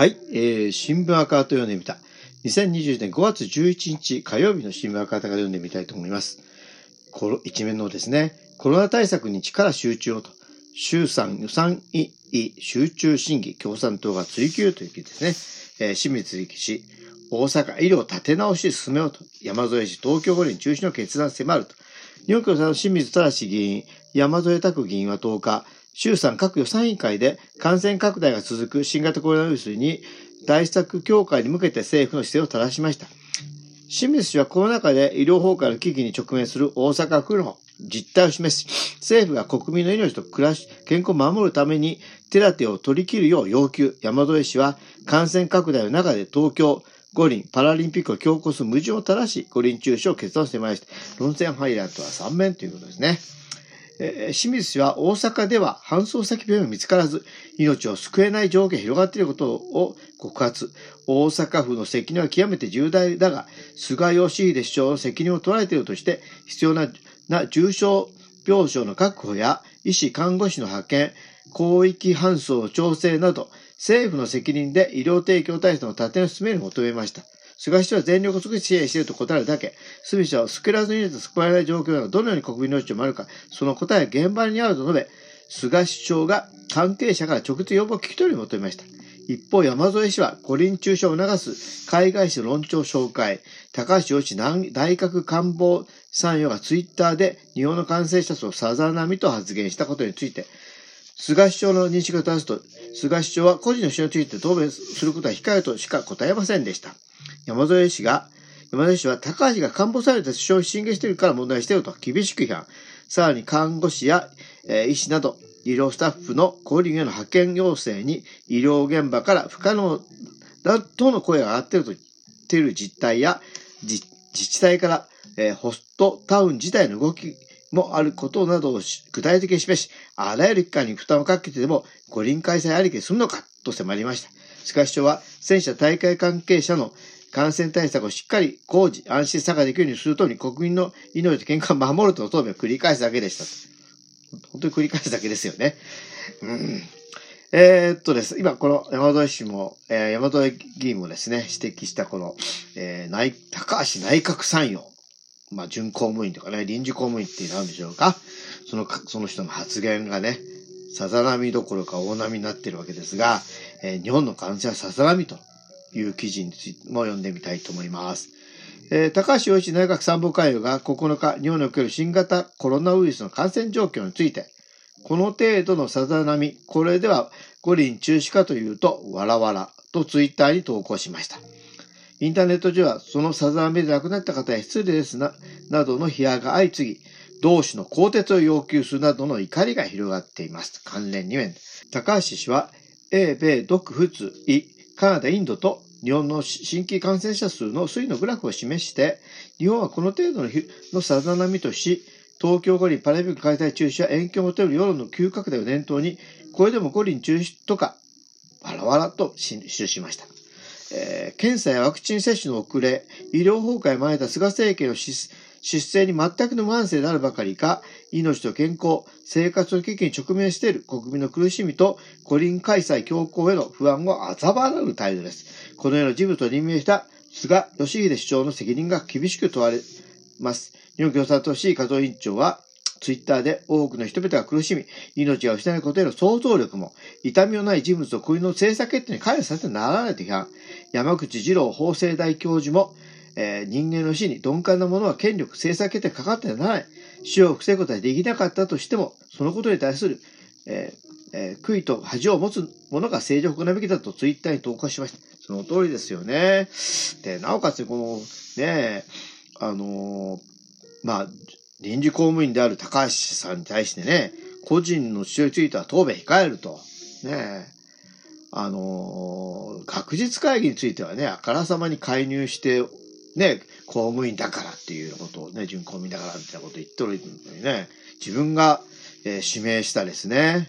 はい、えー、新聞赤旗を読んでみた。2020年5月11日火曜日の新聞赤旗から読んでみたいと思います。この一面のですね、コロナ対策に力集中をと、衆参予算委員集中審議共産党が追及という記事ですね。えー、清水氏、大阪医療立て直し進めようと、山添氏東京五輪中止の決断迫ると、日本共産の清水正議員、山添拓議員は10日、衆参各予算委員会で感染拡大が続く新型コロナウイルスに対策強化に向けて政府の姿勢を正しました。清水氏はコロナ禍で医療崩壊の危機に直面する大阪府の実態を示し、政府が国民の命と暮らし、健康を守るために手立てを取り切るよう要求。山添氏は感染拡大の中で東京五輪パラリンピックを強行する矛盾を正し、五輪中止を決断してまいりました。論戦ハイライトは3面ということですね。え、清水氏は大阪では搬送先病院が見つからず、命を救えない状況が広がっていることを告発。大阪府の責任は極めて重大だが、菅義偉市長の責任を取られているとして、必要なな重症病床の確保や医師、看護師の派遣、広域搬送の調整など、政府の責任で医療提供体制の立てを進めるよう求めました。菅氏は全力を尽くし支援していると答えるだけ、すべては救らずにいると救われない状況がどのように国民の命を守るか、その答えは現場にあると述べ、菅首相が関係者から直接要望を聞き取り求めました。一方、山添氏は五輪中止を促す海外紙の論調紹介、高橋洋一大学官房参与がツイッターで日本の感染者数をさざ波と発言したことについて、菅首相の認識を正すと、菅首相は個人の主張について答弁することは控えるとしか答えませんでした。山添氏が、山添氏は高橋が官房された首相に進言しているから問題していると厳しく批判。さらに看護師や、えー、医師など医療スタッフの交流への派遣要請に医療現場から不可能だとの声が上がっていると言っている実態や自治体から、えー、ホストタウン自体の動きもあることなどを具体的に示し、あらゆる機関に負担をかけてでも五輪開催ありきで済むのかと迫りました。菅首相は選手大会関係者の感染対策をしっかり工事、安心さができるようにするとに国民の命と健康を守るとの答弁を繰り返すだけでした。本当に繰り返すだけですよね。うん。えー、っとです。今、この山添氏も、えー、山添議員もですね、指摘したこの、えー、内、高橋内閣参与。まあ、準公務員とかね、臨時公務員って何でしょうか。その、その人の発言がね、さざ波どころか大波になってるわけですが、えー、日本の感染はさざ波とという記事についても読んでみたいと思います。えー、高橋洋一内閣参謀会議が9日、日本における新型コロナウイルスの感染状況について、この程度のさざ波、これでは五輪中止かというと、わらわらとツイッターに投稿しました。インターネット上はそのさざ波で亡くなった方や失礼ですな、などの批判が相次ぎ、同種の更迭を要求するなどの怒りが広がっています。関連2面。高橋氏は、英米独仏医カナダ、インドと日本の新規感染者数の推移のグラフを示して、日本はこの程度のさざ波とし、東京五輪パラリンピック開催中止や延期を求める世論の急拡大を念頭に、これでも五輪中止とか、わらわらと記しました。えー、検査やワクチン接種の遅れ、医療崩壊前た菅政権の出世に全くの不安定であるばかりか、命と健康、生活の危機に直面している国民の苦しみと五輪開催強行への不安を嘲笑う態度です。このような事物を任命した菅義偉首相の責任が厳しく問われます。日本共産党 C 加藤委員長は、ツイッターで多くの人々が苦しみ、命が失われることへの想像力も、痛みのない人物を国の政策決定に関与させてならないと批判。山口二郎法政大教授も、えー、人間の死に鈍感な者は権力、政策決定かかってない。死を防ぐことはできなかったとしても、そのことに対する、えーえー、悔いと恥を持つ者が政治を行うべきだとツイッターに投稿しました。その通りですよね。で、なおかつ、この、ね、あの、まあ、臨時公務員である高橋さんに対してね、個人の主張については答弁控えると。ねあのー、学術会議についてはね、あからさまに介入してね、公務員だからっていうことをね、準公務員だからみたいなこと言っとるのにね、自分が、えー、指名したですね、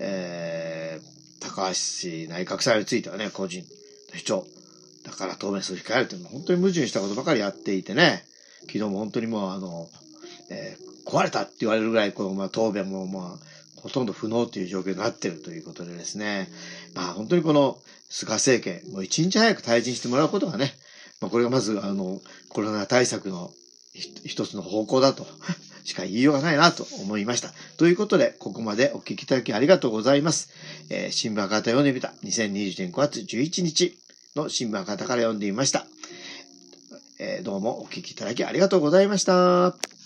えー、高橋内閣祭についてはね、個人の主張、だから答弁する控えるって本当に矛盾したことばかりやっていてね、昨日も本当にもうあの、えー、壊れたって言われるぐらい、この、まあ、答弁もまあ、ほとんど不能という状況になってるということでですね、まあ本当にこの、菅政権、もう一日早く退陣してもらうことがね、まあ、これがまず、あの、コロナ対策の一つの方向だと しか言いようがないなと思いました。ということで、ここまでお聞きいただきありがとうございます。えー、新聞博多読んでみた。2020年5月11日の新聞博多から読んでみました。えー、どうもお聞きいただきありがとうございました。